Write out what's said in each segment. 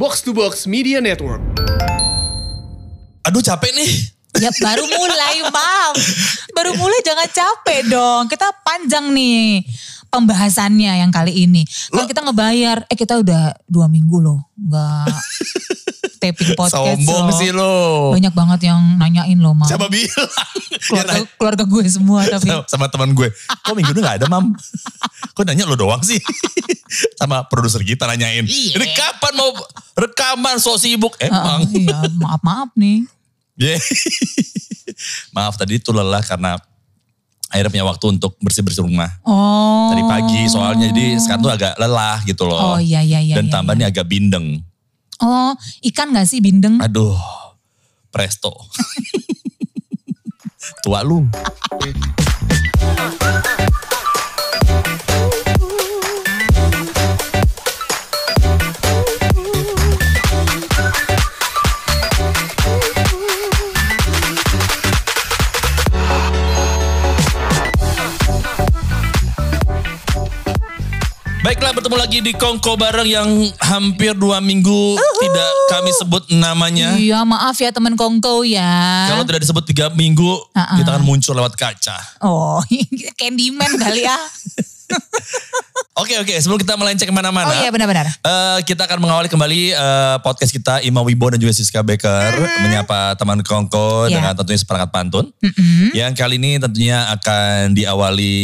Box to Box Media Network. Aduh capek nih. Ya baru mulai, Mam. Baru mulai jangan capek dong. Kita panjang nih pembahasannya yang kali ini. Kan kita ngebayar, eh kita udah dua minggu loh. Nggak taping podcast Sombong loh. sih lo. Banyak banget yang nanyain loh, Mam. Siapa bilang? Ya, Keluarga, keluarga gue semua tapi. sama, sama teman gue. Kok minggu ini gak ada mam? Kok nanya lo doang sih? sama produser kita nanyain. Iya. Ini kapan mau rekaman so sibuk? Emang. iya, maaf-maaf nih. Yeah. Maaf tadi itu lelah karena akhirnya punya waktu untuk bersih-bersih rumah. Oh. Tadi pagi soalnya jadi sekarang tuh agak lelah gitu loh. Oh iya iya iya. Dan iya, tambahnya agak bindeng. iya. Oh ikan gak sih bindeng? Aduh, presto. Tua lu. Baiklah bertemu lagi di Kongko bareng yang hampir dua minggu tidak kami sebut namanya. Iya maaf ya temen kongko ya. Kalau tidak disebut tiga minggu, Uh-uh. kita akan muncul lewat kaca. Oh Candyman kali ya. Oke oke, sebelum kita melenceng ke mana-mana. Oh iya benar-benar. eh, kita akan mengawali kembali eh, podcast kita Ima Wibo dan juga Siska Becker menyapa teman Kongko Iya. dengan tentunya seperangkat pantun. Mm-mm. Yang kali ini tentunya akan diawali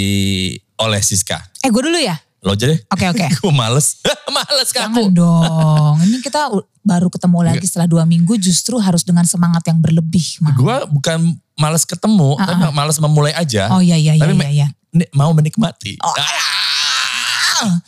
oleh Siska. Eh gue dulu ya? Lo aja deh. Oke oke. Gue males. males Jangan kaku. dong. Ini kita baru ketemu lagi setelah dua minggu justru harus dengan semangat yang berlebih. Gue bukan males ketemu, tapi males memulai aja. Oh iya iya iya Tapi iya. iya. ni- mau menikmati. Oh. Ah.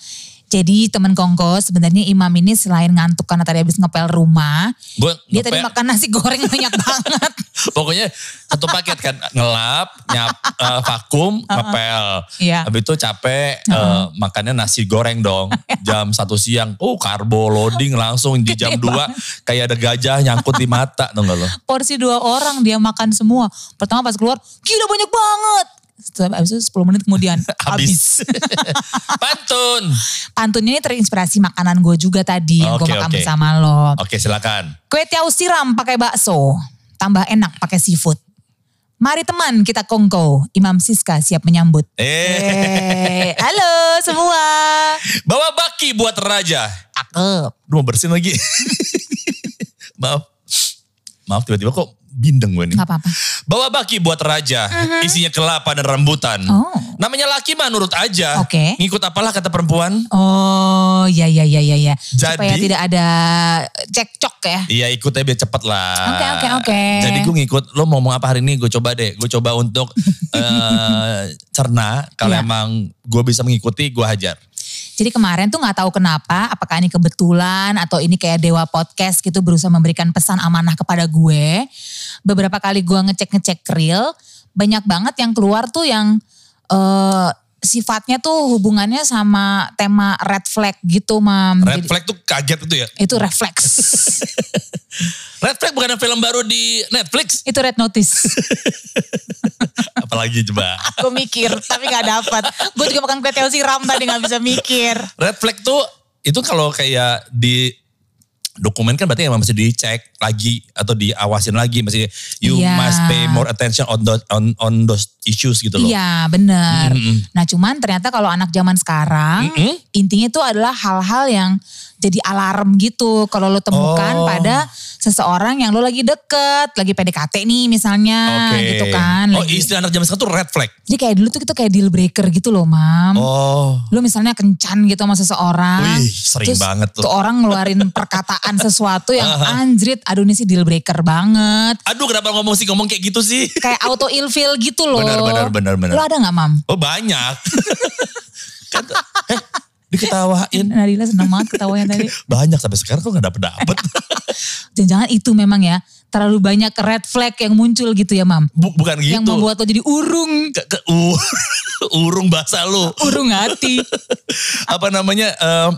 Jadi temen kongko sebenarnya Imam ini selain ngantuk karena tadi habis ngepel rumah. Gue Dia tadi makan nasi goreng banyak banget. Pokoknya satu paket kan ngelap, nyap, eh, vakum, ngepel. Iya. Habis itu capek eh, makannya nasi goreng dong. Jam satu siang, oh karbo loading langsung di jam 2 kayak ada gajah nyangkut di mata dong lo. Porsi dua orang dia makan semua. Pertama pas keluar, gila banyak banget. Setelah habis itu 10 menit kemudian habis. Pantun. Pantunnya ini terinspirasi makanan gue juga tadi yang gue makan oke. bersama lo. Oke silakan. Kue tiaw siram pakai bakso, tambah enak pakai seafood. Mari teman kita kongko, Imam Siska siap menyambut. Eh, Eh, halo semua. bawa baki buat raja. Cakep. Duh mau bersin lagi. Maaf. Maaf tiba-tiba kok bindeng gue nih. Gak apa-apa. Bawa baki buat raja, isinya kelapa dan rambutan. Oh. Namanya laki mah nurut aja. Oke. Ngikut apalah kata perempuan. Oh, ya ya ya ya ya. Supaya Jadi- tidak ada cekcok ya. Iya ikut aja biar cepet lah. Oke, oke, oke. Jadi gue ngikut, lo mau ngomong apa hari ini gue coba deh. Gue coba untuk eh, cerna. Kalau Iya. emang gue bisa mengikuti, gue hajar. Jadi kemarin tuh nggak tahu kenapa, apakah ini kebetulan atau ini kayak Dewa Podcast gitu berusaha memberikan pesan amanah kepada gue. Beberapa kali gue ngecek-ngecek reel, banyak banget yang keluar tuh yang eh, sifatnya tuh hubungannya sama tema red flag gitu, Mam. Red Jadi, flag tuh kaget itu ya. Itu refleks. Red flag bukan film baru di Netflix. itu red notice. Apalagi coba. Gue mikir tapi gak dapat. Gue juga makan kue siram tadi gak bisa mikir. Red flag tuh itu kalau kayak di dokumen kan berarti emang mesti dicek lagi atau diawasin lagi mesti you Iya. must pay more attention on those, on, on those issues gitu loh. Iya bener. Mm-mm. Nah cuman ternyata kalau anak zaman sekarang Mm-mm. intinya itu adalah hal-hal yang jadi alarm gitu. Kalau lo temukan Oh. pada seseorang yang lo lagi deket, lagi PDKT nih misalnya Oke. gitu kan. Oh Lagi- istilah anak zaman sekarang tuh red flag. Jadi kayak dulu tuh itu kayak deal breaker gitu loh mam. Oh. Lo misalnya kencan gitu sama seseorang. Wih, sering terus banget tuh. Tuh orang ngeluarin perkataan sesuatu yang anjrit, aduh ini sih deal breaker banget. Aduh kenapa ngomong sih ngomong kayak gitu sih? Kayak auto ilfeel gitu loh. Benar, benar, benar, benar. Lo ada gak mam? Oh banyak. Kata, eh diketawain. Nadila seneng banget ketawanya tadi. Banyak sampai sekarang kok gak dapet dapet. Jangan-jangan itu memang ya terlalu banyak red flag yang muncul gitu ya mam. Bu- bukan gitu. Yang membuat lo jadi urung, Ke- ke- urung bahasa lu. urung hati. Apa namanya? eh,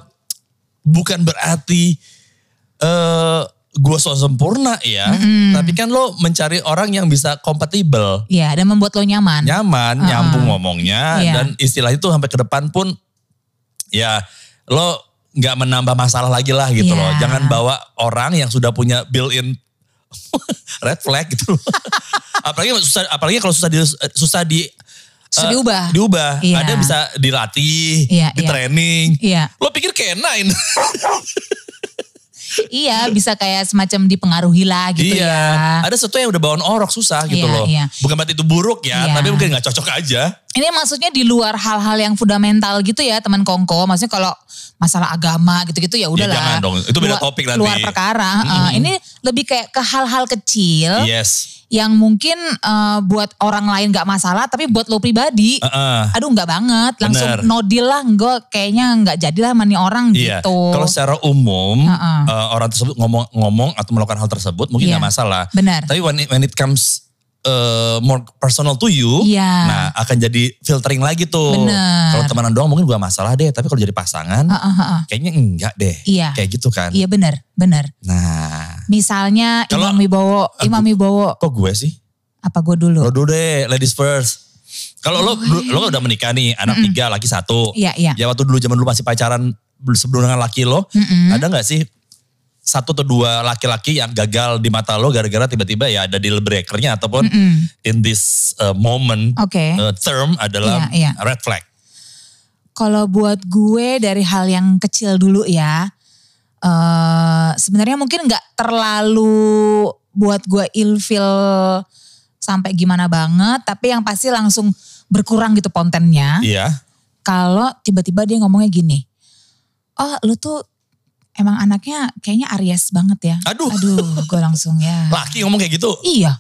bukan berarti eh gue so sempurna ya. Tapi kan lo mencari orang yang bisa kompatibel. Ya dan membuat lo nyaman. Nyaman, nyambung ngomongnya. Iya. Dan istilah itu sampai ke depan pun ya lo nggak menambah masalah lagi lah gitu Iya. loh. Jangan bawa orang yang sudah punya built-in red flag gitu loh. apalagi susah, apalagi kalau susah di, susah di Susah eh, diubah. Diubah. Iya. Ada bisa dilatih, Iya, di iya. training. Iya. Lo pikir K9? iya bisa kayak semacam dipengaruhi lah gitu iya. ya. Ada sesuatu yang udah bawaan orok susah gitu Iya, loh. iya. Bukan berarti itu buruk ya, Iya. tapi mungkin nggak cocok aja. Ini maksudnya di luar hal-hal yang fundamental gitu ya teman Kongko. Maksudnya kalau masalah agama gitu-gitu ya udahlah. jangan dong, itu beda Luar- topik nanti. Luar perkara. Uh, ini lebih kayak ke hal-hal kecil Yes. yang mungkin uh, buat orang lain gak masalah tapi buat lo pribadi. Heeh. Aduh nggak banget, langsung Bener. no deal lah, gue kayaknya nggak jadilah sama nih orang Iya. gitu. Kalau secara umum Heeh. eh, orang tersebut ngomong-ngomong atau melakukan hal tersebut mungkin Iya. nggak masalah. Benar. Tapi when it, when it comes eh, more personal to you, Iya. nah akan jadi filtering lagi tuh. Bener. Kalau temenan doang mungkin gak masalah deh, tapi kalau jadi pasangan Heeh, heeh. kayaknya enggak deh. Iya. Kayak gitu kan. Iya benar, benar. Nah, Misalnya Kalau- Imam Wibowo, Imam Wibowo, kok gue sih? apa gue dulu? Lo dulu deh, ladies first. Kalau lo, lo, lo udah menikah nih, anak tiga, laki satu. Iya, iya. Ya waktu dulu zaman dulu masih pacaran sebelum dengan laki lo, ada nggak sih satu atau dua laki-laki yang gagal di mata lo gara-gara tiba-tiba ya ada deal breakernya ataupun in this uh, moment Oke. uh, term adalah Iya, iya. red flag. Kalau buat gue dari hal yang kecil dulu ya, eh sebenarnya mungkin nggak terlalu buat gue ilfil sampai gimana banget, tapi yang pasti langsung berkurang gitu kontennya. Iya. Kalau tiba-tiba dia ngomongnya gini, oh lu tuh emang anaknya kayaknya Aries banget ya. Aduh. Aduh, gue langsung ya. Laki ngomong kayak gitu. Iya.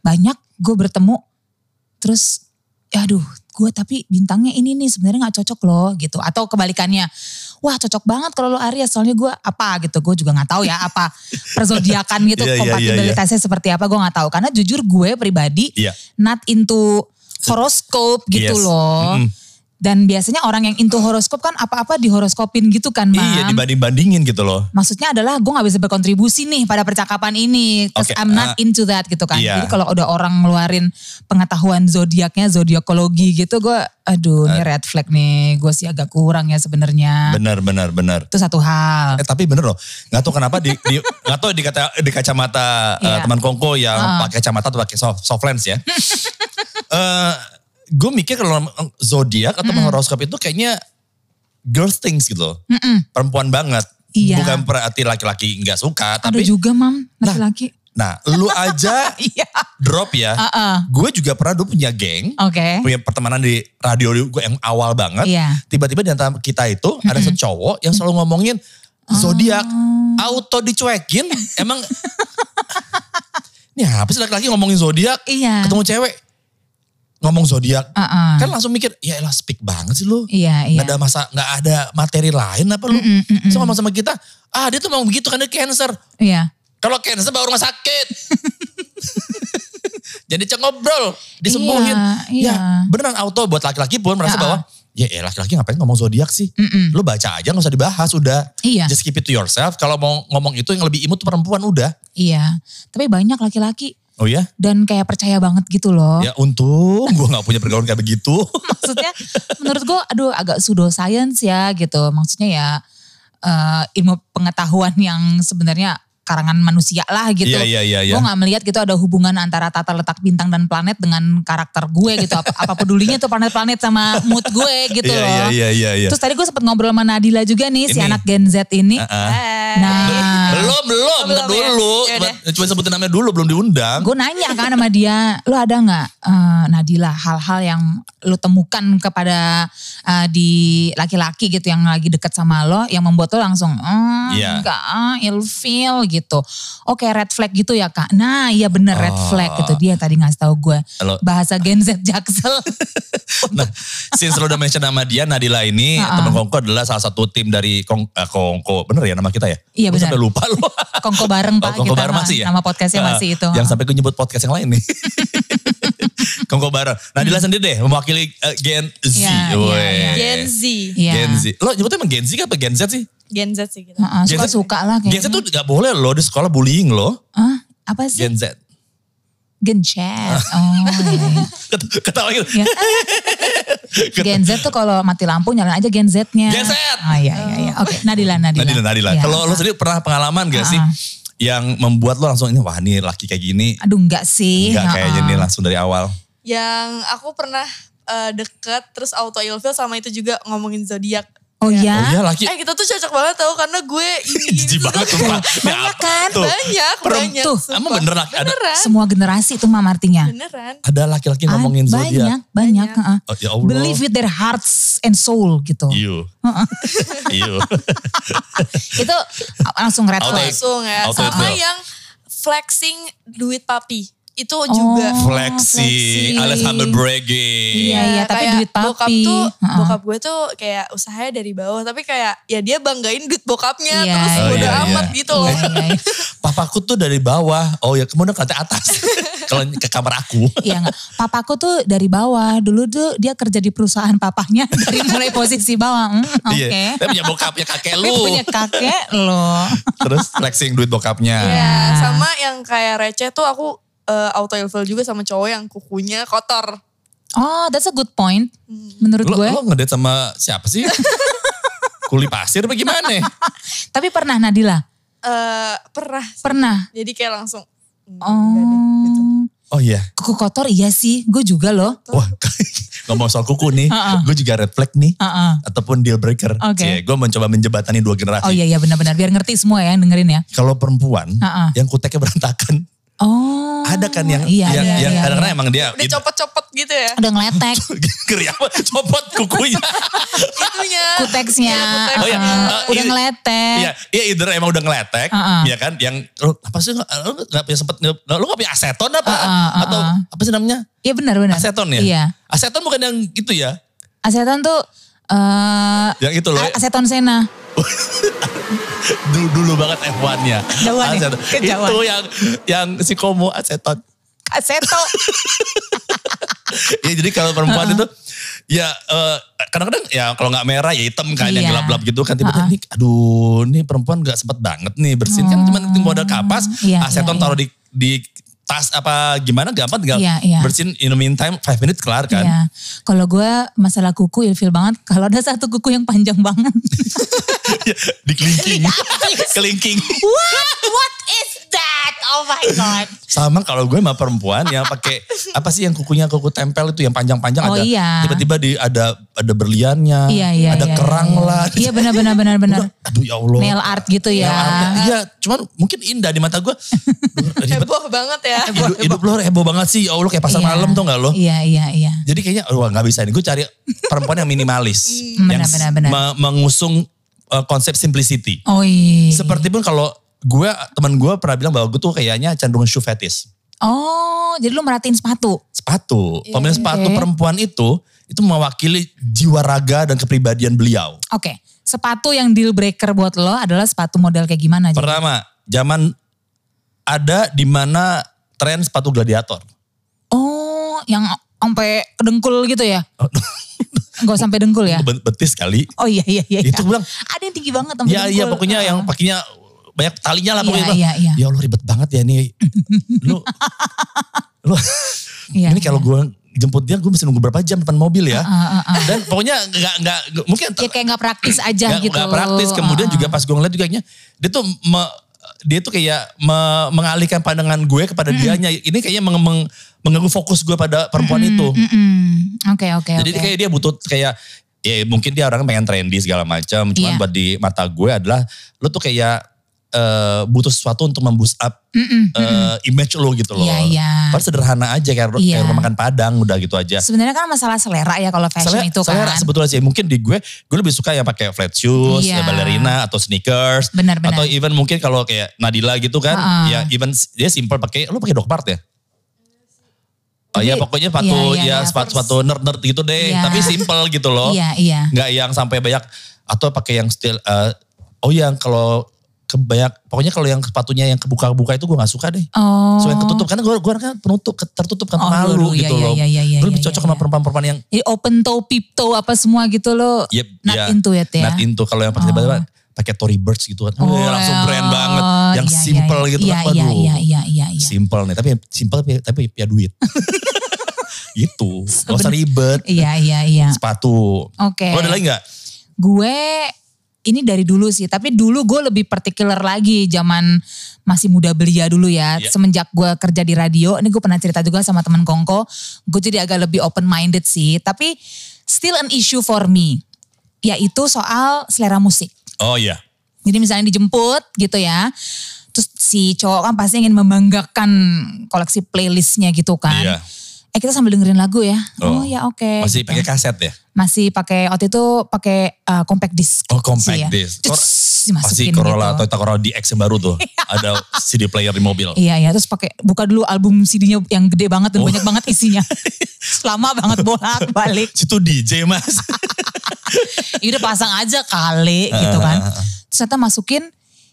Banyak gue bertemu terus aduh gue tapi bintangnya ini nih sebenarnya nggak cocok loh gitu atau kebalikannya wah cocok banget kalau lo Aries soalnya gue apa gitu gue juga nggak tahu ya apa perzodiakan gitu Iya, iya, iya, kompatibilitasnya seperti apa gue nggak tahu karena jujur gue pribadi Iya. not into horoskop gitu Yes. loh Mm-mm. Dan biasanya orang yang into horoskop kan apa-apa dihoroskopin gitu kan mam Iya dibanding-bandingin gitu loh. maksudnya adalah gue nggak bisa berkontribusi nih pada percakapan ini, cause Oke, I'm not ah, into that gitu kan. iya. Jadi kalau udah orang ngeluarin pengetahuan zodiaknya, zodiakologi gitu, gue, aduh, ini red flag nih, gue sih agak kurang ya sebenarnya. Benar, benar, benar. Itu satu hal. Eh tapi bener loh, nggak tahu kenapa di, di nggak tahu di kata di kacamata eh, Iya. teman Kongko yang pakai kacamata atau pakai soft, soft lens ya. Eh gue mikir kalau zodiak atau horoskop itu kayaknya girl things gitu loh. Perempuan banget. Iya. Bukan berarti laki-laki nggak suka, Ada tapi juga mam, laki-laki. nah lu aja Iya. drop ya. Heeh. Gue juga pernah dulu punya geng, Oke. punya pertemanan di radio gue yang awal banget. Iya. Tiba-tiba di antara kita itu ada satu cowok yang selalu ngomongin zodiak, Oh. auto dicuekin. Emang ini apa sih laki-laki ngomongin zodiak? Iya. Ketemu cewek ngomong zodiak. Heeh. Kan langsung mikir, ya elah speak banget sih lu. Iya, iya. Ada masa, nggak ada materi lain apa lu? So ngomong sama kita, ah dia tuh ngomong begitu kan dia cancer. Iya. Kalau cancer baru rumah sakit. Jadi cek ngobrol, disembuhin. Iya, iya. Ya beneran auto buat laki-laki pun merasa Ya. bahwa ya eh, laki-laki ngapain ngomong zodiak sih? Lu baca aja nggak usah dibahas udah. Iya. Just keep it to yourself. Kalau mau ngomong itu yang lebih imut tuh perempuan udah. Iya. Tapi banyak laki-laki Oh ya? dan kayak percaya banget gitu loh. Ya untung gue gak punya pergaulan kayak begitu. maksudnya menurut gue aduh agak pseudo science ya gitu maksudnya ya eh, ilmu pengetahuan yang sebenarnya karangan manusia lah gitu. Iya, iya, iya, iya. Gue gak melihat gitu ada hubungan antara tata letak bintang dan planet dengan karakter gue gitu. Apa, apa pedulinya tuh planet-planet sama mood gue gitu Iya, loh. iya, iya, iya, iya. Terus tadi gue sempat ngobrol sama Nadila juga nih, si Ini. anak Gen Z ini. Uh-uh. Nah, belum, belum, belum ya? dulu. Ya cuma sebutin namanya dulu, belum diundang. gue nanya kan sama dia, lo ada nggak eh, Nadila hal-hal yang lo temukan kepada eh, di laki-laki gitu yang lagi deket sama lo, yang membuat lo langsung, hmm, Iya. enggak, ah, ilfeel gitu. Oke red flag gitu ya kak. Nah iya bener red Oh. flag gitu dia tadi ngasih tahu gue Halo. bahasa Gen Z Jaksel. Nah, since lo udah mention nama dia, Nadila ini, Uh-uh. teman Kongko adalah salah satu tim dari Kong, eh, Kongko. Bener ya nama kita ya? Iya, benar. sampai lupa lo. Kongko bareng pak Oh, Kongko kita bareng mah. masih ya? Nama podcastnya Ah, masih itu. Yang sampai gue nyebut podcast yang lain nih. Kongko bareng. Nadila sendiri deh, mewakili eh, Gen Z. Hmm. Iya, iya, Weh. iya. Gen Z. Iya. Gen Z. Lo nyebutnya emang Gen Z kan apa Gen Z sih? Gen Z sih gitu. Heeh, Gen Z- Suka-suka lah Gen. Z tuh gak boleh loh di sekolah bullying loh. Hah? Apa sih? Gen Z. Gencet. Oh iya. iya. Ket- Ketawa gitu. Ya. Gen Z tuh kalau mati lampu nyalain aja Gen Z-nya. Gen Z! Ah iya iya iya. Oke, Nadila Nadila. Nadila, Nadila. Iya. Kalau lo sendiri pernah pengalaman gak sih Ah. Yang membuat lo langsung ini wah ini laki kayak gini Aduh enggak sih. nggak kayaknya Ah. nih langsung dari awal. Yang aku pernah eh, deket terus auto ilfil sama itu juga ngomongin zodiak. Oh Ya. Oh iya ya? laki Eh kita tuh cocok banget tau karena gue ini jijik tuh. banget tuh. Pak. Ini Banyak kan? tuh? Banyak, Perem- banyak. tuh, sumpah. emang bener laki- ada- Beneran, Semua generasi itu mam artinya. beneran. Ada laki-laki ngomongin zodiak. Banyak, banyak. Banyak. heeh. Oh, ya Allah. Believe with their hearts and soul gitu. Iyo. Iyo. Itu langsung red flag. Langsung ya. Sama yang flexing duit papi. Itu Oh. juga. Flexi, flexi. alias humble bragging. Iya, iya, tapi kayak duit papi. Bokap tuh, Heeh. bokap gue tuh kayak usahanya dari bawah. Tapi kayak ya dia banggain duit bokapnya. Iya, terus iya, bodo iya. amat gitu loh. Iya, iya, iya. Papaku tuh dari bawah. Oh ya kemudian ke atas. Kalau ke kamar aku. Iya enggak. Papaku tuh dari bawah. Dulu tuh dia kerja di perusahaan papahnya dari mulai posisi bawah. Hmm, Oke. Iya. Tapi punya bokapnya kakek Tapi lu. punya kakek loh. Terus flexing duit bokapnya. Iya, sama yang kayak receh tuh aku eh, auto ilfil juga sama cowok yang kukunya kotor. Oh, that's a good point. Menurut Lo, gue. lo ngedate sama siapa sih? Kuli pasir apa gimana? Tapi pernah Nadila? Eh pernah. sih. Pernah. Jadi kayak langsung "Hmm, Oh. deh gitu. Oh iya. Kuku kotor iya sih. Gue juga loh. Wah ngomong soal kuku nih. Gue juga red flag nih. Heeh. Ataupun deal breaker. Oke. Gue mencoba menjebatani dua generasi. Oh iya iya benar-benar. Biar ngerti semua ya yang dengerin ya. Kalau perempuan yang kuteknya berantakan. Oh. Ada kan yang iya, yang, iya, yang iya, kadang-kadang iya. emang dia Udah copot-copot gitu ya. Udah ngeletek Ngeri apa? Copot kukunya. Itunya. kuteksnya. Iya, kuteks. Oh iya. Heeh. Eh, Udah ini- ngeletek. Iya, iya either emang udah ngeletek, Uh-uh. ya kan? Yang lu apa sih? Lu nggak punya sempet, lu nggak punya aseton apa? Uh-uh, uh-uh. Atau apa sih namanya? Iya benar-benar. Aseton ya? Iya. Aseton bukan yang itu ya? Aseton tuh eh Yang itu loh. a- aseton sena. dulu, dulu banget F1-nya. Jauhan ya? Aseton. Itu yang yang si Komo aseton. Aseto. ya jadi kalau perempuan itu ya eh, kadang-kadang ya kalau nggak merah ya hitam kan yang Iya. gelap-gelap gitu kan tiba-tiba nih aduh nih perempuan nggak sempet banget nih bersihin kan cuma modal kapas Iya, aseton iya, taruh di di tas apa gimana gampang tinggal Iya, iya. bersihin in the meantime 5 minutes kelar kan Iya. Kalau gue masalah kuku ilfil banget. Kalau ada satu kuku yang panjang banget. di kelingking Iya, kelingking What? What is that? Oh my god. Sama kalau gue sama perempuan yang pakai apa sih yang kukunya kuku tempel itu yang panjang-panjang Oh, ada iya. tiba-tiba di ada ada berliannya Iya iya. ada iya, kerang iya, lah Iya benar benar benar benar. aduh ya Allah Nail art gitu ya. Iya, cuman mungkin indah di mata gue. Heboh banget ya. hidup, hidup lo heboh banget sih. Ya Allah kayak pasar Iya. malam tuh gak lo? Iya iya iya. Jadi kayaknya, wah gak bisa nih. Gue cari perempuan yang minimalis. Hmm, yang benar, benar, benar. me- mengusung uh, konsep simplicity. Oh iya. Seperti pun kalau gue, teman gue pernah bilang bahwa gue tuh kayaknya cenderung shoe fetish. Oh jadi lu merhatiin sepatu. Sepatu. Pemilihan sepatu Oke. perempuan itu, itu mewakili jiwa raga dan kepribadian beliau. Oke. Sepatu yang deal breaker buat lo adalah sepatu model kayak gimana? Jadi? Pertama, zaman ada di mana tren sepatu gladiator. Oh yang sampai dengkul gitu ya? Gak sampai dengkul ya? Bet- Betis kali. Oh iya iya iya. Itu bilang, Ada yang tinggi banget sampai Iya iya pokoknya yang pakinya banyak talinya lah Iya, pokoknya. iya, iya. Ya Allah ribet banget ya nih. lu lu Iya, ini kalau gue jemput dia gue mesti nunggu berapa jam depan mobil ya. Ah, ah, ah. Dan pokoknya nggak nggak mungkin Ya kayak gak praktis aja nggak gitu. nggak praktis. Kemudian Ah, juga pas gue ngeliat juga kayaknya dia tuh me- dia tuh kayak me- mengalihkan pandangan gue kepada dianya. Ini kayaknya meng- meng- mengganggu fokus gue pada perempuan itu. mm-mm. Oke oke Jadi oke. kayak dia butuh kayak ya mungkin dia orang pengen trendy segala macam. Cuman Iya. buat di mata gue adalah lu tuh kayak eh, butuh sesuatu untuk memboost up eh, image lo gitu loh. Iya, iya. Padahal sederhana aja kayak, Iya. kayak rumah makan padang udah gitu aja. Sebenarnya kan masalah selera ya kalau fashion Selera, itu kan. selera sebetulnya sih. Mungkin di gue, gue lebih suka yang pakai flat shoes, Iya. ya ballerina atau sneakers. Benar-benar. Atau even mungkin kalau kayak Nadila gitu kan, Ha-ha. ya even dia simple pakai, lu pakai dokpart ya? Oh ya pokoknya sepatu iya, iya, ya iya. sepatu sepatu nerd nerd gitu deh, Iya. tapi simple gitu loh. Iya iya. nggak yang sampai banyak atau pakai yang style eh, oh yang kalau kebanyak pokoknya kalau yang sepatunya yang kebuka-buka itu gue nggak suka deh. Oh. So yang ketutup karena gue gue kan penutup tertutup kan Oh, malu iya, gitu iya, loh. iya, iya, iya, gue lebih iya, cocok iya. sama perempuan-perempuan yang Jadi open toe, peep toe apa semua gitu lo. Yep, not ya, into it ya. Not into kalau yang pakai Oh. pakai Tory Burch gitu kan. Oh, Wih, langsung brand banget. Yang iya, simple iya, gitu iya, kan. Iya iya iya iya iya. Simple nih, tapi simple tapi, tapi ya duit. Gitu. Gak usah ribet. Iya, iya, iya. Sepatu. Oke. Lo ada lagi gak? Gue ini dari dulu sih, tapi dulu gue lebih particular lagi zaman masih muda belia dulu ya. Iya. Semenjak gue kerja di radio, ini gue pernah cerita juga sama teman Kongko, gue jadi agak lebih open minded sih. Tapi still an issue for me, yaitu soal selera musik. Oh iya. Jadi misalnya dijemput gitu ya, terus si cowok kan pasti ingin membanggakan koleksi playlistnya gitu kan. Iya. Eh kita sambil dengerin lagu ya. Oh, Oh. ya oke. Masih gitu. pakai kaset ya? Masih pakai waktu itu pakai uh, compact disc. Oh compact ya. disc. Cus, dimasukin Pasti Corolla, gitu. Toyota Corolla DX yang baru tuh. ada CD player di mobil. Iya iya terus pakai buka dulu album CD-nya yang gede banget dan Oh. banyak banget isinya. Lama banget bolak balik. Situ DJ mas. Ya udah pasang aja kali gitu kan. Terus ternyata masukin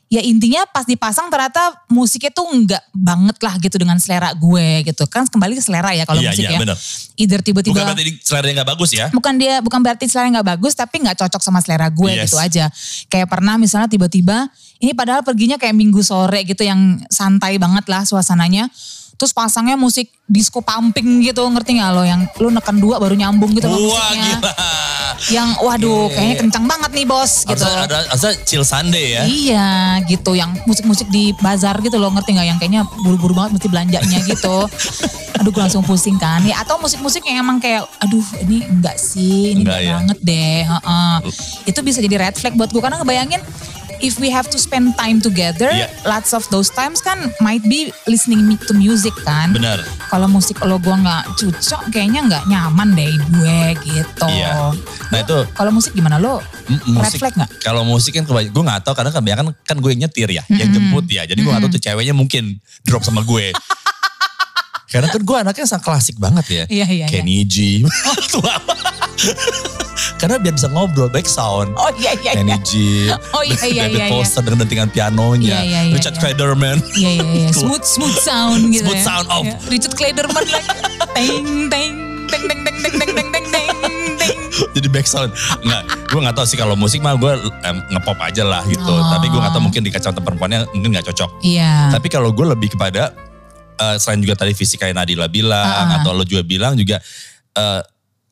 ya intinya pas dipasang ternyata musiknya tuh enggak banget lah gitu dengan selera gue gitu. Kan kembali ke selera ya kalau Iya, musik iya, ya. bener. Either tiba-tiba Bukan berarti selera gak bagus ya. bukan dia bukan berarti selera nggak bagus tapi nggak cocok sama selera gue Yes. gitu aja kayak pernah misalnya tiba-tiba ini padahal perginya kayak minggu sore gitu yang santai banget lah suasananya terus pasangnya musik disco pumping gitu ngerti nggak lo yang lu neken dua baru nyambung gitu Wah musiknya gila. yang waduh kayaknya kencang banget nih bos gitu Harusnya ada harusnya chill Sunday ya. Iya gitu yang musik-musik di bazar gitu loh ngerti nggak yang kayaknya buru-buru banget mesti belanjanya gitu. aduh gue langsung pusing kan. Ya atau musik-musik yang emang kayak aduh ini enggak sih ini Enggak enggak ya? banget deh. heeh. Itu bisa jadi red flag buat gue karena ngebayangin if we have to spend time together, Iya. lots of those times kan might be listening me- to music kan. Benar. Kalau musik lo gue nggak cocok kayaknya nggak nyaman deh gue gitu. Iya. Nah itu Kalau musik gimana lo? Musik flag nggak? kalau musik kan kebanyakan gue nggak tahu karena kebanyakan kan gue yang nyetir ya yang jemput ya jadi gue nggak tahu tuh ceweknya mungkin drop sama gue karena kan gue anaknya sang klasik banget ya Iya, iya, iya. Kenny G Tua. Karena biar bisa ngobrol back sound Oh iya iya iya. G Oh iya iya David iya. iya. Foster dengan dentingan pianonya Iya, iya, iya, Richard iya. Clayderman Iya iya iya. Smooth smooth sound gitu Smooth ya. sound, oh. Iya. Richard Clayderman lagi. Teng teng teng teng teng teng teng teng teng jadi back sound nggak gue nggak tahu sih kalau musik mah gue em, ngepop aja lah gitu Oh. tapi gue nggak tahu mungkin di kacamata perempuannya mungkin nggak cocok Iya. Tapi kalau gue lebih kepada eh, selain juga tadi fisik kayak Nadila bilang Ah, ah. atau lo juga bilang juga eh,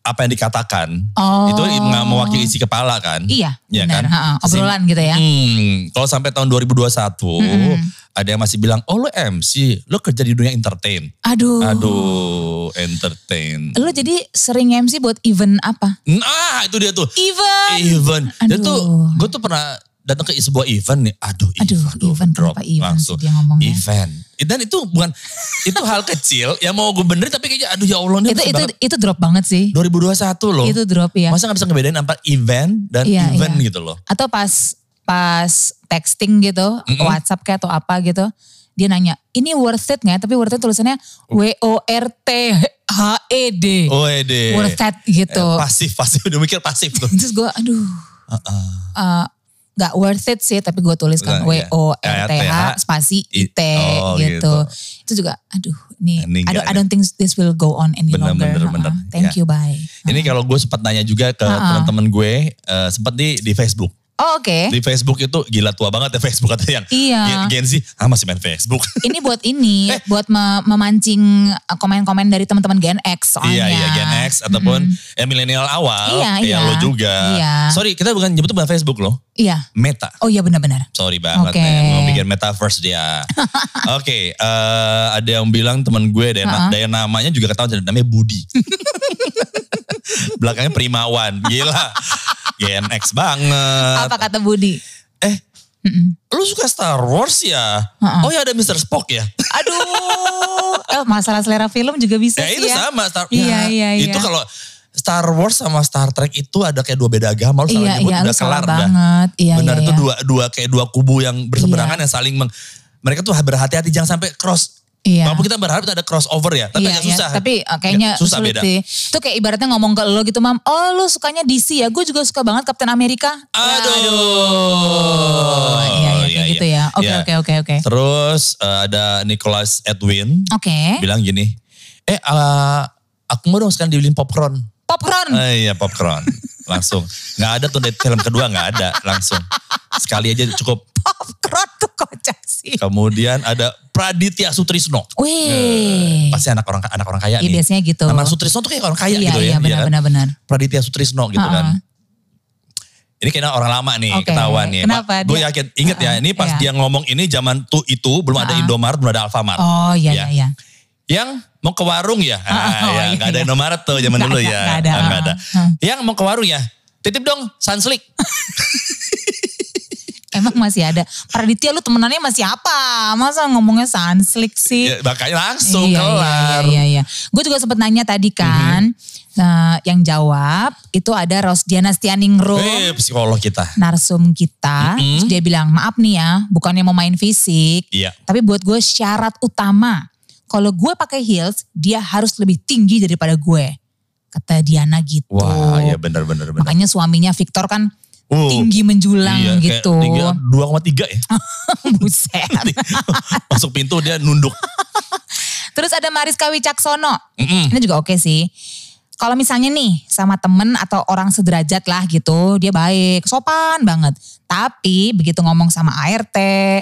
apa yang dikatakan Oh. itu nggak mewakili isi kepala kan? Iya, Iya benar. kan? Ha-ha, obrolan gitu ya. Hmm, kalau sampai tahun 2021 ada yang masih bilang, oh lo MC, lo kerja di dunia entertain. Aduh. Aduh, entertain. Lo jadi sering MC buat event apa? Nah itu dia tuh. Event. Event. Dan Aduh. tuh gue tuh pernah datang ke sebuah event nih. Aduh, Aduh, event, drop kenapa event langsung. dia ngomongnya? Event. Dan itu bukan, itu hal kecil yang mau gue benerin tapi kayaknya aduh ya Allah ini Itu itu banget. itu drop banget sih. 2021 loh. Itu drop ya. Masa gak bisa ngebedain apa event dan Iya, event iya. gitu loh. Atau pas pas texting gitu, WhatsApp kayak atau apa gitu. Dia nanya, ini worth it gak? Tapi worth it tulisannya W-O-R-T-H-E-D. Oh ede. E Worth it gitu. Eh, pasif, pasif. Udah mikir pasif tuh. Terus gue aduh. eh, gak worth it sih tapi gue tuliskan iya. W-O-R-T-H spasi I- I-T oh, gitu. gitu. Itu juga aduh ini, Ini I, don't, enggak, I don't think this will go on any Bener, longer. bener, bener. Thank Ya. you bye. Ini kalau gue sempat nanya juga ke teman-teman gue, eh, sempat di di Facebook. Oh oke. Di Facebook itu gila tua banget ya Facebook kata yang Iya. Gen- Gen Z, ah masih main Facebook. Ini buat ini, Eh. buat me- memancing uh, komen-komen dari teman-teman Gen X soalnya. Iya iya Gen X ataupun ya milenial awal Iya, kayak iya. lo juga. Iya. Sorry kita bukan nyebut bukan Facebook loh, Iya. Meta. Oh iya benar-benar. Sorry banget Oke. nih, mau bikin metaverse dia. Oke, eh, ada yang bilang teman gue dan Ha-ha. daya namanya juga ketahuan namanya Budi. Belakangnya Primawan, gila. Gen X banget. Apa kata Budi? Eh, lu suka Star Wars ya? Ha-ha. Oh ya ada Mr. Spock ya? Aduh. eh, masalah selera film juga bisa Ya sih itu ya. sama Star Iya, ya, iya, iya. Itu kalau Star Wars sama Star Trek itu ada kayak dua beda agama, lu salah Iya, nyebut iya, udah kelar dah. banget. Iya, Benar iya, itu iya. dua dua kayak dua kubu yang berseberangan yang saling meng, mereka tuh berhati-hati jangan sampai cross. Iya. Walaupun kita berharap ada crossover ya, tapi iya, agak iya. susah. Tapi uh, kayaknya Ya, susah sulit beda. sih. Itu kayak ibaratnya ngomong ke lo gitu, Mam. Oh lu sukanya DC ya? Gue juga suka banget Captain America. Ya, Aduh. Iya, iya, kayak gitu ya. Oke, Iya. oke, oke, oke. Terus eh, ada Nicholas Edwin Oke. bilang gini, eh eh, aku mau dong sekarang dibeliin popcorn. Popcorn. Eh, iya popcorn. Langsung. Nggak ada tuh dari film kedua nggak ada. Langsung. Sekali aja cukup. Popcorn kocak sih. Kemudian ada Praditya Sutrisno. Wih. Pasti anak orang anak orang kaya Iya, nih. biasanya gitu. Nama Sutrisno tuh kayak orang kaya iya, gitu iya, ya. iya kan? benar-benar. Praditya Sutrisno gitu Uh-uh. kan. Ini kayaknya orang lama nih Oke, ketahuan nih. kenapa? Gue yakin, inget ya ini pas iya. dia ngomong ini zaman tuh itu belum ada Uh-uh. Indomaret, belum ada Alfamart. Oh iya, iya, iya. Yang mau ke warung ya, ah, Oh, ya iya, nggak ada iya. Indomaret tuh zaman Nggak dulu ada, ya. nggak ada. Ah, nggak ada. Hmm. Yang mau ke warung ya, titip dong sunslick. Emang masih ada. Praditya lu temenannya masih apa? Masa ngomongnya sunslick sih? ya, makanya langsung iya, kelar. Iya, iya, iya. Gue juga sempat nanya tadi kan. Nah, yang jawab itu ada Rosdiana Stianingrum. Eh, psikolog kita. narsum kita, Mm-mm. terus dia bilang maaf nih ya, bukannya mau main fisik, Iya. tapi buat gue syarat utama, kalau gue pakai heels, dia harus lebih tinggi daripada gue, kata Diana gitu. Wah, iya benar-benar benar. Makanya suaminya Victor kan Uh, tinggi menjulang iya, gitu, tiga- 2,3 ya. buset. Masuk pintu dia nunduk. Terus ada Mariska Wicaksono, Mm-mm. ini juga oke sih. Kalau misalnya nih sama temen atau orang sederajat lah gitu, dia baik, sopan banget. Tapi begitu ngomong sama ART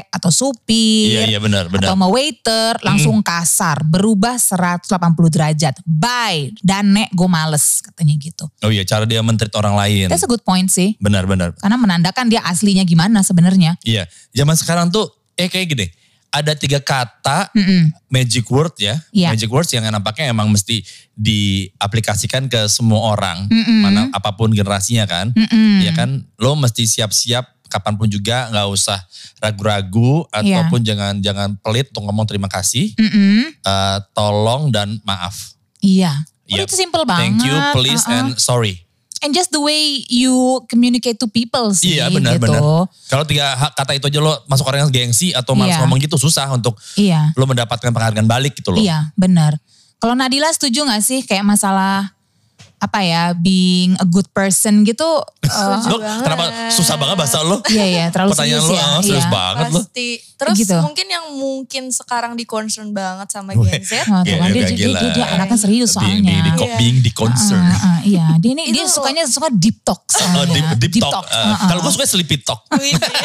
atau supir, Iya, iya benar, benar. atau sama waiter langsung kasar, berubah 180 derajat. Bye, dan nek gue males katanya gitu. Oh iya, cara dia mentreat orang lain. That's a good point sih. Benar-benar. Karena menandakan dia aslinya gimana sebenarnya. Iya, zaman sekarang tuh eh kayak gini. Ada tiga kata Mm-mm. magic word ya. Iya. Magic words yang nampaknya emang mesti diaplikasikan ke semua orang. Mm-mm. Mana apa pun generasinya kan. Mm-mm. Ya kan, lo mesti siap-siap kapan pun juga nggak usah ragu-ragu Iya. ataupun jangan jangan pelit untuk ngomong terima kasih, Mm-mm. eh, tolong dan maaf. Iya. Oh, Yep. itu simple banget. Thank you, please, Uh-uh. and sorry. And just the way you communicate to people sih Iya benar gitu. benar. Kalau tiga kata itu aja lo masuk orang yang gengsi atau malas Iya. ngomong gitu susah untuk Iya. lo mendapatkan penghargaan balik gitu loh. Iya, benar. Kalau Nadila setuju gak sih kayak masalah apa ya, being a good person gitu? eh, Lo kenapa susah banget bahasa lo? iya, iya, terlalu Pertanyaan serius lo ya. ah, serius iya. banget lo. Pasti. Terus Gitu. mungkin yang mungkin sekarang di concern banget sama. Gen Z. Oh, Iya, kan, dia, dia, gila. dia, dia anaknya serius Being, soalnya. being, di, Iya. being di concern. Ah, ah, iya, dia ini dia sukanya suka deep talk Oh, soalnya. deep, deep, talk. talks, Eh, ah, ah. Kalau gue suka sleepy talk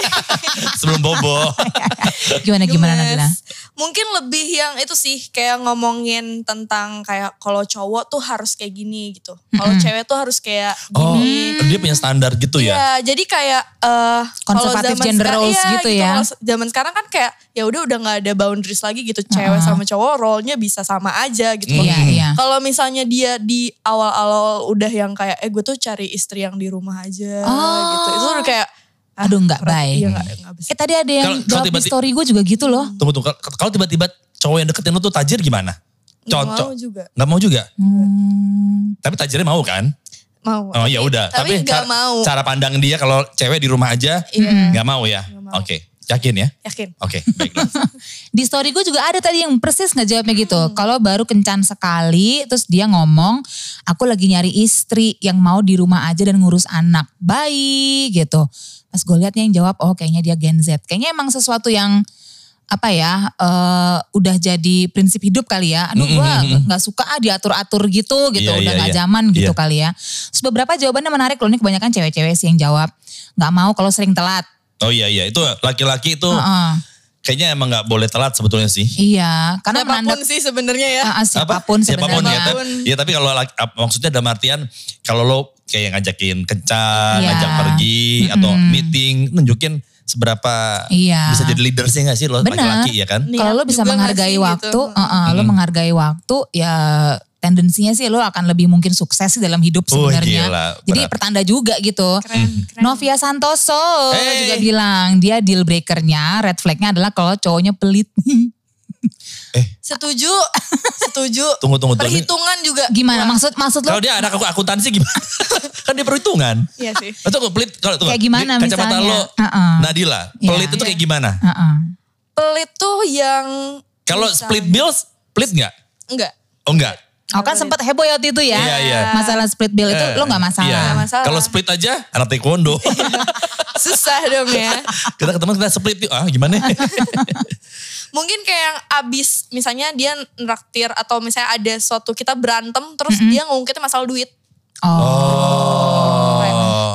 sebelum bobo. Gimana gimana. Nadila? Mungkin lebih yang itu sih kayak ngomongin tentang kayak kalau cowok tuh harus kayak gini gitu. Kalau cewek tuh harus kayak Oh, gini. dia punya standar gitu ya? Iya, jadi kayak eh kalau Konservatif zaman gender roles iya, gitu ya. Kalau zaman sekarang kan kayak ya udah udah nggak ada boundaries lagi gitu. Cewek sama cowok role-nya bisa sama aja gitu. Iya, iya. Kalau misalnya dia di awal-awal udah yang kayak eh gue tuh cari istri yang di rumah aja Oh. gitu. Itu udah kayak Aduh nggak baik. Iya nggak nggak bisa. Eh tadi ada yang Kalau- kalau jawab di tiba-tiba- story gue juga gitu loh. Tunggu tunggu. Kalau- Kalau tiba-tiba cowok yang deketin lo tuh tajir gimana? Nggak Cocok. mau juga. Nggak mau juga. Hmm. Tapi tajirnya mau kan? Mau. Oh ya udah. Tapi nggak cara, mau. cara pandang dia kalau cewek di rumah aja Iya. nggak mau ya. Oke, yakin ya? Yakin. Oke, baiklah. Di story gue juga ada tadi yang persis nggak jawabnya gitu. Hmm. Kalau baru kencan sekali, terus dia ngomong, aku lagi nyari istri yang mau di rumah aja dan ngurus anak. Baik gitu. Pas gue liatnya yang jawab, oh kayaknya dia Gen Z. Kayaknya emang sesuatu yang apa ya, eh, udah jadi prinsip hidup kali ya. Aduh gue nggak suka ah diatur-atur gitu gitu. Iya, udah iya, nggak iya. zaman gitu Iya. kali ya. Terus beberapa jawabannya menarik loh. Ini kebanyakan cewek-cewek sih yang jawab. Nggak mau kalau sering telat. Oh iya iya, itu laki-laki itu Heeh. kayaknya emang nggak boleh telat sebetulnya sih. Iya, karena Siapa pun menandak sih sebenarnya ya. Apa? siapa pun siapa pun ya. sebenarnya. Tapi, ya tapi kalau maksudnya dalam artian kalau lo kayak ngajakin kencan, Iya. ngajak pergi atau meeting, nunjukin seberapa Iya. bisa jadi leadersnya gak sih lo laki-laki ya kan? Kalau lo bisa menghargai sih waktu, gitu. uh-uh, lo menghargai waktu, ya tendensinya sih lo akan lebih mungkin sukses sih dalam hidup Oh, sebenarnya. gila, Jadi pertanda juga gitu. Keren, keren. Novia Santoso Hey. juga bilang dia deal breakernya, red flagnya adalah kalau cowoknya pelit. Setuju, setuju. Tunggu, tunggu, tunggu. Perhitungan juga. Gimana Wah, maksud maksud lo? Kalau dia anak aku akuntansi gimana? kan dia perhitungan. Iya sih. Itu pelit kalau tunggu, Kayak gimana di kacamata misalnya? lo Uh-uh. Nadila, Iya. pelit itu kayak gimana? Uh-uh. Pelit tuh yang Kalau split bills, pelit nggak? enggak. Oh enggak. Oh kan sempat heboh ya waktu itu ya. Iya, iya. Masalah split bill itu Eh, lo gak masalah. iya. Nggak masalah. Kalau split aja anak taekwondo. Susah dong ya. kita ketemu kita split yuk. Ah gimana? Mungkin kayak yang abis misalnya dia neraktir atau misalnya ada suatu kita berantem terus dia ngungkitnya masalah duit. Oh.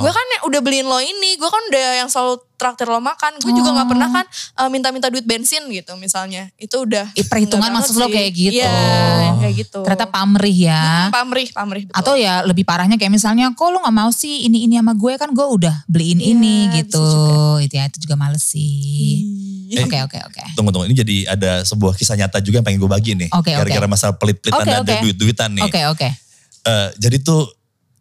Gue kan udah beliin lo ini, gue kan udah yang selalu traktir lo makan. Gue juga nggak pernah kan eh, minta-minta duit bensin gitu misalnya. Itu udah. Ih, perhitungan enggak maksud banget lo sih. kayak gitu. Iya, yang kayak gitu. Ternyata pamrih ya. Hmm, pamrih, pamrih betul. Atau ya lebih parahnya kayak misalnya kok lu gak mau sih ini ini sama gue kan gue udah beliin Iya, ini gitu. Itu ya itu juga males sih. Eh, Oke oke oke. Tunggu tunggu ini jadi ada sebuah kisah nyata juga yang pengen gue bagi nih. Oke, oke. Gara-gara masalah pelit-pelitan Oke, dan ada oke. duit-duitan nih. Oke oke. Eh, jadi tuh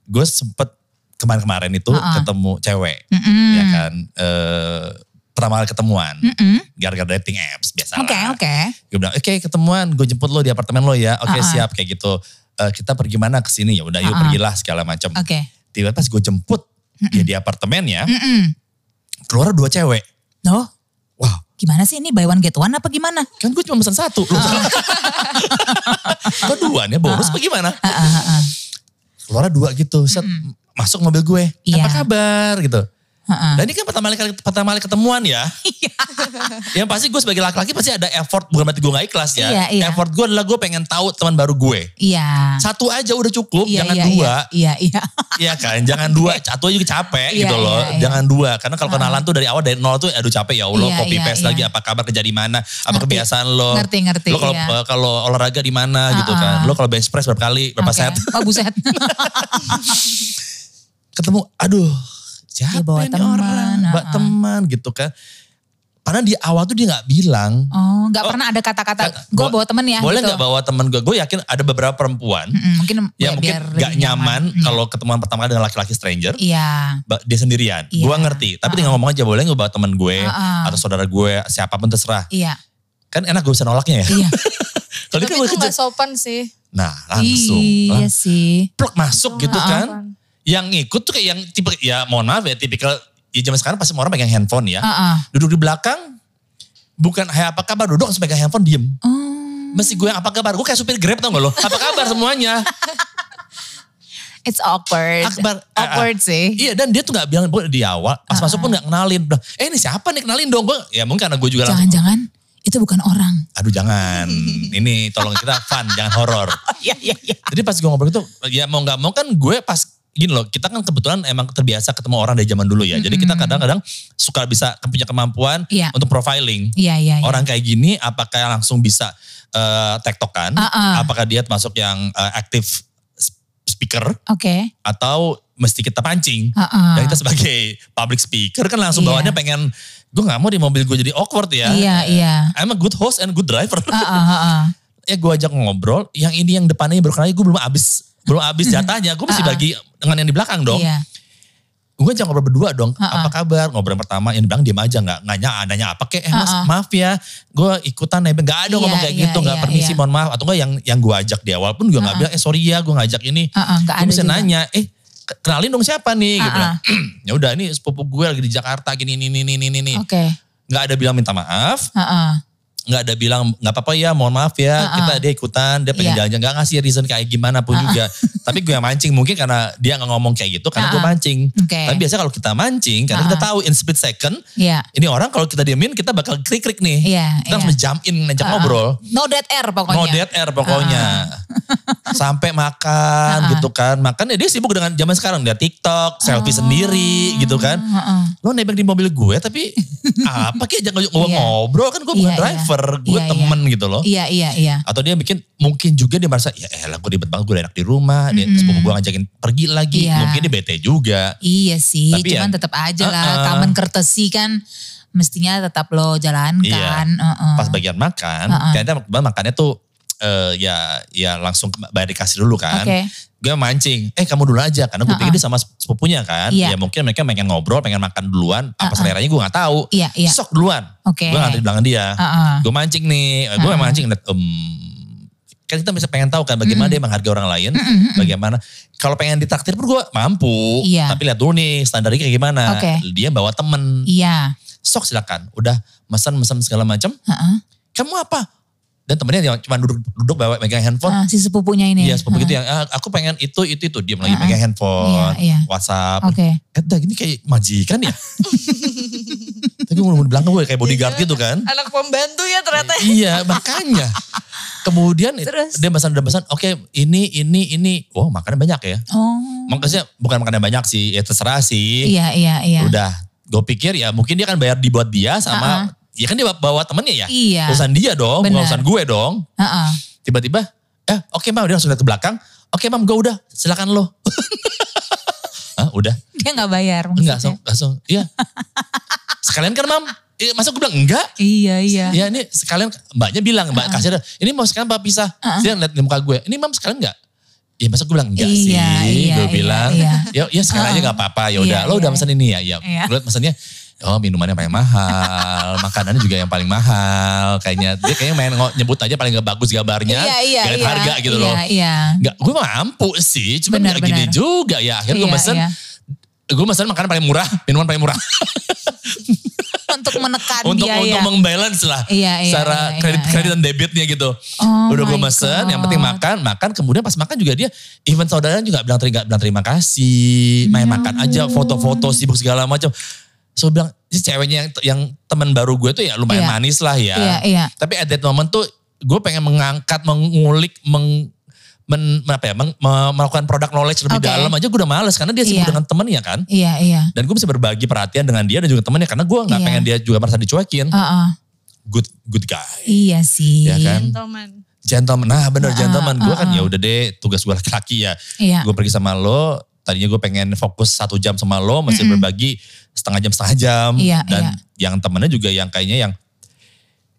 gue sempet kemarin-kemarin itu Ha-ha. ketemu cewek. Mm-mm. Ya kan. Eh, pertama kali ketemuan. Mm-mm. Gara-gara dating apps biasa Oke oke. Gue bilang, oke ketemuan, gue jemput lo di apartemen lo ya. Oke Ha-ha. siap kayak gitu. Eh, kita pergi mana ke sini ya udah yuk Ha-ha. pergilah segala macam. Oke. Tiba-tiba pas gue jemput dia di apartemennya, Mm-mm. keluar dua cewek. Wow, gimana sih ini buy one get one apa gimana? kan gue cuma pesan satu. Lu Kok dua nih bonus apa gimana? Ah, ah, ah, ah. Keluar dua gitu, set, masuk mobil gue. Iya. Apa kabar gitu. Ah. Dan ini kan pertama kali pertama kali ketemuan ya. Iya. Yang pasti gue sebagai laki-laki pasti ada effort, bukan berarti gue gak ikhlas ya. Iya, iya. Effort gue adalah gue pengen tahu teman baru gue. Iya. Satu aja udah cukup, Iya, jangan iya, dua. Iya iya. Iya kan, jangan dua, satu aja juga capek Iya, gitu loh. iya, iya. Jangan dua, karena kalau kenalan tuh dari awal dari nol tuh aduh capek ya Allah, Iya, copy iya, paste iya. lagi apa kabar kerja di mana, apa Ngerti. kebiasaan lo. Ngerti, ngerti, Lo kalau iya. eh, kalau olahraga di mana gitu kan. Lo kalau bench press berapa kali, berapa Oke. set. Oh buset. Ketemu, aduh siapa Dia bawa ini teman, orang, bawa uh-uh. teman gitu kan. Padahal di awal tuh dia gak bilang. Oh nggak Oh, pernah ada kata-kata Kan, gue bawa temen ya Boleh gitu. gak bawa temen gue? Gue yakin ada beberapa perempuan Mm-mm, mungkin yang ya, mungkin biar gak lebih nyaman Mm. kalau ketemuan pertama kali dengan laki-laki stranger. Iya. ba- dia sendirian. Iya. Gue ngerti. Tapi tinggal ngomong aja boleh gue bawa temen gue Uh-uh. atau saudara gue siapa pun terserah. Iya. Kan enak gue bisa nolaknya ya. Iya. Tapi gue itu gak sopan sih. Nah langsung. Iya lang- sih. plek masuk gitu Nggak kan. Yang ngikut tuh kayak yang tipe, ya mohon maaf ya tipikal. Ya zaman sekarang pasti semua orang pegang handphone ya. Heeh. Duduk di belakang. Bukan hai apa kabar duduk langsung pegang handphone diem. Oh, Mesti gue yang apa kabar. Gue kayak supir grab tau gak lo. Apa kabar semuanya. it's awkward. Akbar. ah, ah. Awkward sih. Iya dan dia tuh gak bilang di awal. Pas masuk pun gak kenalin. Eh ini siapa nih kenalin dong. Gue ya mungkin karena gue juga. Jangan-jangan itu bukan orang. Aduh jangan. Ini tolong kita fun, jangan horor. Iya iya iya. Jadi pas gue ngobrol itu, ya mau gak mau kan gue pas gini loh, kita kan kebetulan emang terbiasa ketemu orang dari zaman dulu ya. Jadi kita kadang-kadang suka bisa punya kemampuan Iya. untuk profiling. Iya iya. iya. Orang kayak gini apakah langsung bisa eh, tektokan? Uh-uh. Apakah dia termasuk yang eh, aktif sp- speaker Oke. atau mesti kita pancing? Heeh. Dan kita sebagai public speaker kan langsung Iya. bawaannya pengen, gue gak mau di mobil gue jadi awkward ya. Iya iya. I'm a good host and good driver. Heeh heeh. ya gue ajak ngobrol, yang ini yang depannya baru kenal gue belum habis belum habis jatahnya, gue mesti bagi dengan yang di belakang dong. Iya. Gue ajak ngobrol berdua dong, Ha-ha. apa kabar? Ngobrol yang pertama, yang bilang diem aja, nggak nggak nanya, nanya apa kek? Eh mas, Ha-ha. maaf ya, gue ikutan nebeng, nggak ada Iya, ngomong kayak iya, gitu, nggak iya, permisi, iya. mohon maaf. Atau enggak yang yang gue ajak di awal pun gue nggak bilang, eh sorry ya, gue ngajak ini. Nggak Gue juga. nanya, eh ke- kenalin dong siapa nih? Gitu. Ha-ha. ya udah, ini sepupu gue lagi di Jakarta, gini, ini, ini, ini, ini. Oke. Nggak ada bilang minta maaf, Heeh. Nggak ada bilang nggak apa-apa ya mohon maaf ya Uh-uh. kita dia ikutan dia pengen Iya. jalan-jalan nggak ngasih reason kayak gimana pun juga tapi gue yang mancing mungkin karena dia nggak ngomong kayak gitu karena gue Uh-uh. mancing Oke. tapi biasanya kalau kita mancing karena kita Uh-uh. tahu in split second Iya. ini orang kalau kita diemin kita bakal krik-krik nih Iya, kita iya. harus jump in ngajak Uh-uh. ngobrol No dead air pokoknya. no dead air pokoknya sampai makan Uh-uh. gitu kan makan ya dia sibuk dengan zaman sekarang dia TikTok selfie sendiri gitu kan Heeh. lo nebeng di mobil gue tapi apa kayak jangan gue Iya. ngobrol kan gue bukan Iya, iya. Driver gue Iya, iya. temen gitu loh Iya iya iya. atau dia bikin mungkin juga dia merasa ya elah gue ribet banget gue enak di rumah dia sepupu gue ngajakin pergi lagi Iya. mungkin dia bete juga Iya sih, Tapi cuman ya, tetap aja lah uh-uh. common courtesy kan mestinya tetap lo jalankan. Iya. uh-uh. pas bagian makan Uh-uh. ternyata kebetulan makannya tuh eh, ya ya langsung bayar dikasih dulu kan Oke. gue mancing eh kamu dulu aja karena gue pikir dia sama sepupunya kan Iya. ya mungkin mereka pengen ngobrol pengen makan duluan apa seleranya gue nggak tahu Iya, iya. sok duluan Oke. gue nggak di belakang dia Uh-uh. gue mancing nih gue Uh-uh. mancing liat, em, kan kita bisa pengen tahu kan bagaimana dia menghargai orang lain bagaimana kalau pengen ditraktir pun gue mampu Iya. tapi lihat dulu nih standarnya kayak gimana Oke. dia bawa temen Iya. sok silakan udah mesen-mesen segala macam Heeh. kamu apa dan temennya yang cuma duduk duduk bawa megang handphone Ah, si sepupunya ini. Iya seperti itu yang "Ah, aku pengen itu itu itu dia lagi Uh-uh. megang handphone, Iya, iya. WhatsApp. Oke. Eh dah ini kayak majikan ya. Tapi di belakang gue kayak bodyguard gitu kan. Anak pembantu ya ternyata. iya makanya. Kemudian Terus? dia pesan udah pesan, oke ini ini ini, wow makannya banyak ya. Oh. Maksudnya bukan makan yang banyak sih, ya terserah sih. Iya, iya, iya. Udah, gue pikir ya mungkin dia kan bayar dibuat dia sama, ya kan dia bawa temennya ya. Iya. Urusan dia dong, bukan urusan gue dong. Heeh. Tiba-tiba, eh oke mam, dia langsung lihat ke belakang. Oke mam, gue udah, silakan lo. Hah, udah. Dia nggak bayar Enggak, maksudnya. langsung, langsung, iya. Sekalian kan mam, Eh, masa gue bilang enggak? Iya, iya. Ya ini sekalian mbaknya bilang, mbak kasir, ini mau sekalian apa pisah? Dia ngeliat di muka gue, ini mam sekalian enggak? Ya masa gue bilang enggak sih, Iya, iya, gue iya, bilang, iya. ya, ya sekalian aja gak apa-apa, ya udah, Iya, lo udah iya. pesan ini ya, ya, Iya. gue liat pesannya, oh minumannya paling mahal, makanannya juga yang paling mahal, kayaknya dia kayaknya main nyebut aja paling gak bagus gambarnya, Iya, iya, gak iya. harga gitu iya, loh. Iya, Enggak, gue mampu sih, cuma Benar, gak gini benar. juga ya, akhirnya gue Iya, pesen, iya. gue pesen makanan paling murah, minuman paling murah. Untuk menekan untuk biaya. untuk membalance lah Iya, iya, secara iya, kredit iya, kredit dan debitnya gitu. Oh Udah gue mesen, yang God. penting makan, makan. Kemudian pas makan juga dia, even saudaranya juga bilang terima, bilang terima kasih, main Ya makan aja, foto-foto sibuk segala macam. So bilang, si ceweknya yang, yang teman baru gue tuh ya lumayan Iya. manis lah ya. Iya, iya. Tapi at that moment tuh gue pengen mengangkat, mengulik, meng, men, apa ya, meng- me- melakukan produk knowledge lebih Oke. dalam aja gue udah males karena dia sibuk Iya. dengan temennya kan. Iya, iya. Dan gue bisa berbagi perhatian dengan dia dan juga temennya karena gue nggak Iya. pengen dia juga merasa dicuekin. Heeh. Good good guy. Iya sih. Ya kan? Gentleman. Gentleman. Nah bener gentleman. Gue kan ya udah deh tugas gue laki-laki ya. Iya. Gue pergi sama lo. Tadinya gue pengen fokus satu jam sama lo. Masih berbagi setengah jam setengah jam. Iya, Dan iya. yang temennya juga yang kayaknya yang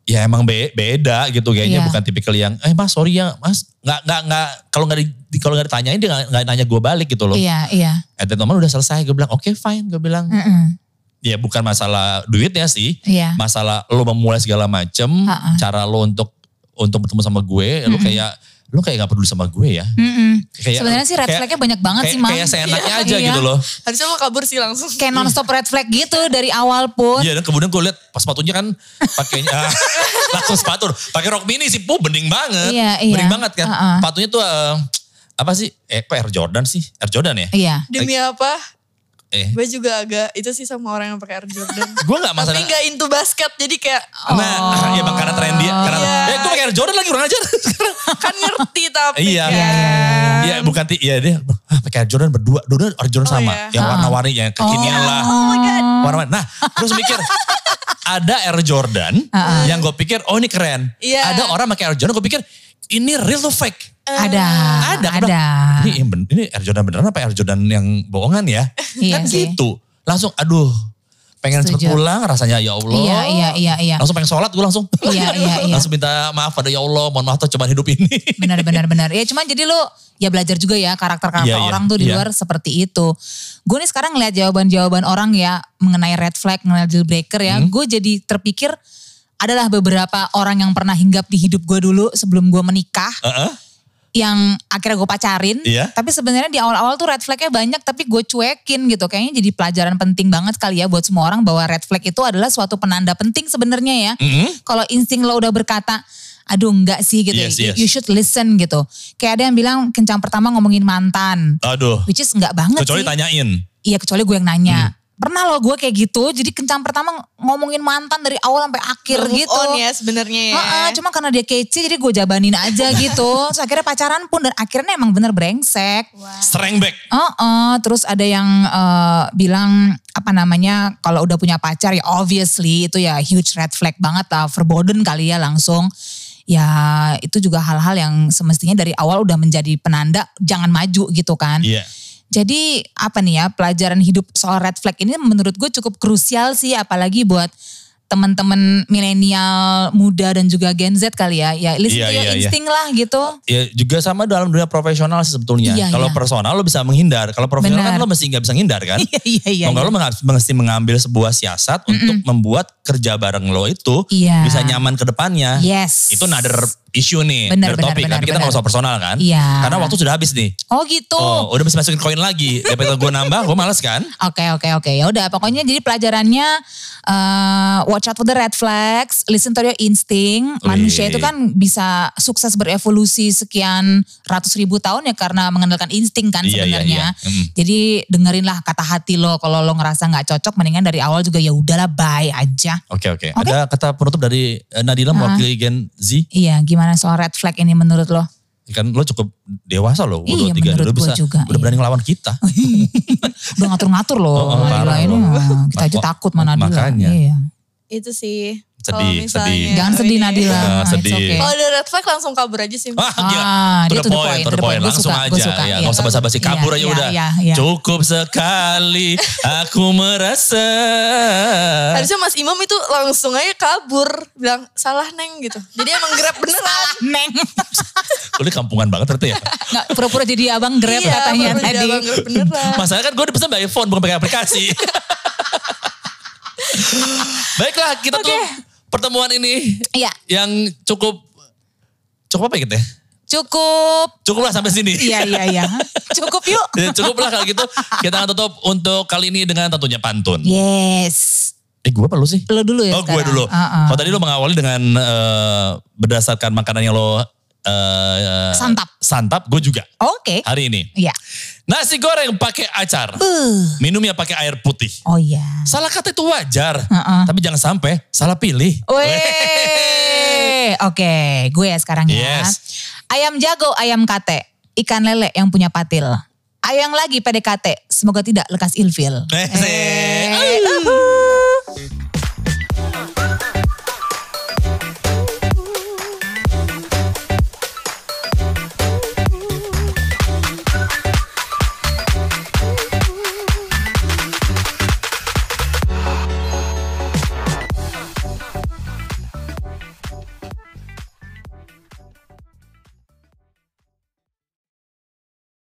ya emang be- beda gitu kayaknya Iya. bukan tipikal yang eh mas sorry ya mas nggak nggak nggak kalau nggak di, kalau nggak ditanyain dia nggak nanya gue balik gitu loh Iya, iya. that moment udah selesai gue bilang oke fine gue bilang Mm-mm. ya bukan masalah duitnya sih Iya. masalah lo memulai segala macem Ha-ha. cara lo untuk untuk bertemu sama gue lo kayak lo kayak gak peduli sama gue ya. Kayak- Sebenarnya sih red kayak- flagnya banyak banget kayak, sih, Mam. kayak seenaknya aja Iya. gitu loh Harusnya lo kabur sih langsung. Kayak non-stop red flag gitu dari awal pun. iya dan kemudian gue lihat pas sepatunya kan pakainya ah, langsung sepatu pakai rok mini sih pu bening banget Iya, iya. bening banget kan Ha-ha. sepatunya tuh eh, apa sih eh kok Air Jordan sih Air Jordan ya Iya. Demi apa? Eh Gue juga agak itu sih sama orang yang pakai Air Jordan. gue gak masalah Tapi gak into basket jadi kayak Nah, ya bang karena trendy, karena Iya. eh gue pakai Air Jordan lagi kurang ajar. kan ngerti tapi Iya. kan. Iya bukan ti, iya dia ah, pakai Air Jordan berdua, dua Air Jordan Oh, sama, iya. yang warna-warni, yang kekinian lah. Oh my god. Warna-warni. Nah, terus mikir ada Air Jordan yang gue pikir oh ini keren. Iya. Ada orang pakai Air Jordan, gue pikir ini real atau fake? Ada. Ada. Gua Ada. bilang, Ini, ini Air Jordan beneran apa Air Jordan yang bohongan ya? Iya kan sih. gitu. Langsung aduh pengen cepet pulang rasanya ya Allah. Iya, iya, iya, iya. Langsung pengen sholat gue langsung. Iya, iya, iya. langsung minta maaf pada ya Allah, mohon maaf tuh cobaan hidup ini. Benar, benar, benar. Ya cuman jadi lu ya belajar juga ya karakter-karakter Iya, iya, orang tuh di iya. luar seperti itu. Gue nih sekarang ngeliat jawaban-jawaban orang ya mengenai red flag, mengenai deal breaker ya. Hmm. Gue jadi terpikir adalah beberapa orang yang pernah hinggap di hidup gue dulu sebelum gue menikah. Heeh. Yang akhirnya gue pacarin. Iya. Tapi sebenarnya di awal-awal tuh red flagnya banyak tapi gue cuekin gitu. Kayaknya jadi pelajaran penting banget kali ya buat semua orang bahwa red flag itu adalah suatu penanda penting sebenarnya ya. Mm-mm. Kalau insting lo udah berkata, aduh enggak sih gitu. Yes, You- yes. You should listen gitu. Kayak ada yang bilang kencan pertama ngomongin mantan. Aduh. Which is enggak banget Kecuali sih. tanyain. Iya kecuali gue yang nanya. Pernah loh gue kayak gitu. Jadi kencan pertama ngomongin mantan dari awal sampai akhir Move gitu. on ya sebenarnya ya. Heeh, cuma karena dia kece jadi gue jabanin aja gitu. Terus akhirnya pacaran pun dan akhirnya emang bener brengsek. Strength back. Heeh, terus ada yang eh, bilang apa namanya kalau udah punya pacar ya obviously itu ya huge red flag banget lah, verboden kali ya langsung. Ya itu juga hal-hal yang semestinya dari awal udah menjadi penanda jangan maju gitu kan. Iya. Jadi apa nih ya pelajaran hidup soal red flag ini menurut gue cukup krusial sih apalagi buat teman-teman milenial muda dan juga Gen Z kali ya. Ya listen Iya, to your iya, iya. insting lah gitu. Ya juga sama dalam dunia profesional sih sebetulnya. Iya, Kalau iya. personal lo bisa menghindar. Kalau profesional kan Benar. lo mesti nggak bisa menghindar kan. Iya iya iya. Kalau lo mesti mengambil sebuah siasat untuk membuat kerja bareng lo itu Iya. bisa nyaman ke depannya. Yes. Itu another issue nih, benar, topik. Tapi kita nggak usah personal kan. Iya. Karena waktu sudah habis nih. Oh gitu. Oh, udah mesti masukin koin lagi. Daripada gue nambah, gue males kan. Oke oke oke ya udah pokoknya jadi pelajarannya eh, watch out for the red flags, listen to your instinct. Manusia Wih. itu kan bisa sukses berevolusi sekian ratus ribu tahun ya karena mengandalkan insting kan Iya, iya, sebenarnya. iya. Mm. Jadi dengerinlah kata hati lo kalau lo ngerasa nggak cocok mendingan dari awal juga ya udahlah bye aja. Oke oke. Ada kata penutup dari eh, Nadila mewakili Gen Z. Iya gimana soal red flag ini menurut lo? Kan lo cukup dewasa umur Iya, 23. menurut Lo bisa, juga, udah iya. berani ngelawan kita. Udah ngatur-ngatur loh Oh, oh, Nadila ini. Kita aja takut mana Nadila. makanya. Iya. Itu sih. Sedih, misalnya- sedih. Jangan sedih Nadila. Nah, It's sedih. okay. Kalau ada red flag langsung kabur aja sih. Ah, gila. Ah, To the point, to the point. Langsung suka, aja. suka, ya, iya. Gak usah basa-basi, Iya, kabur aja iya, udah. iya, iya. Cukup sekali aku merasa. Harusnya Mas Imam itu langsung aja kabur. Bilang salah Neng gitu. Jadi emang grab beneran. Neng. Kulit kampungan banget ternyata ya. Nggak, pura-pura jadi abang grab Iya, katanya tadi. abang grab beneran. Masalahnya kan gue dipesan by phone bukan pakai aplikasi. Baiklah kita tuh pertemuan ini Iya, yang cukup cukup apa gitu ya? cukup. Cukup lah sampai sini. Iya, iya, iya. Cukup yuk. Ya, cukup lah kalau gitu. Kita akan tutup untuk kali ini dengan tentunya pantun. Yes. Eh gue perlu sih? Lo dulu ya Oh gue sekarang. dulu. Uh-uh. Kalau tadi lo mengawali dengan eh, berdasarkan makanan yang lo eh, Santap. Santap, gue juga Oke. hari ini. Iya. Nasi goreng pakai acar. Uh. Minumnya pakai air putih. Oh iya. Salah kata itu wajar. Uh-uh. Tapi jangan sampai salah pilih. Oke, gue ya sekarang ya. Yes. Ayam jago, ayam kate. Ikan lele yang punya patil. Ayang lagi PDKT, semoga tidak lekas ilfil. Eh, Eh, uhuh.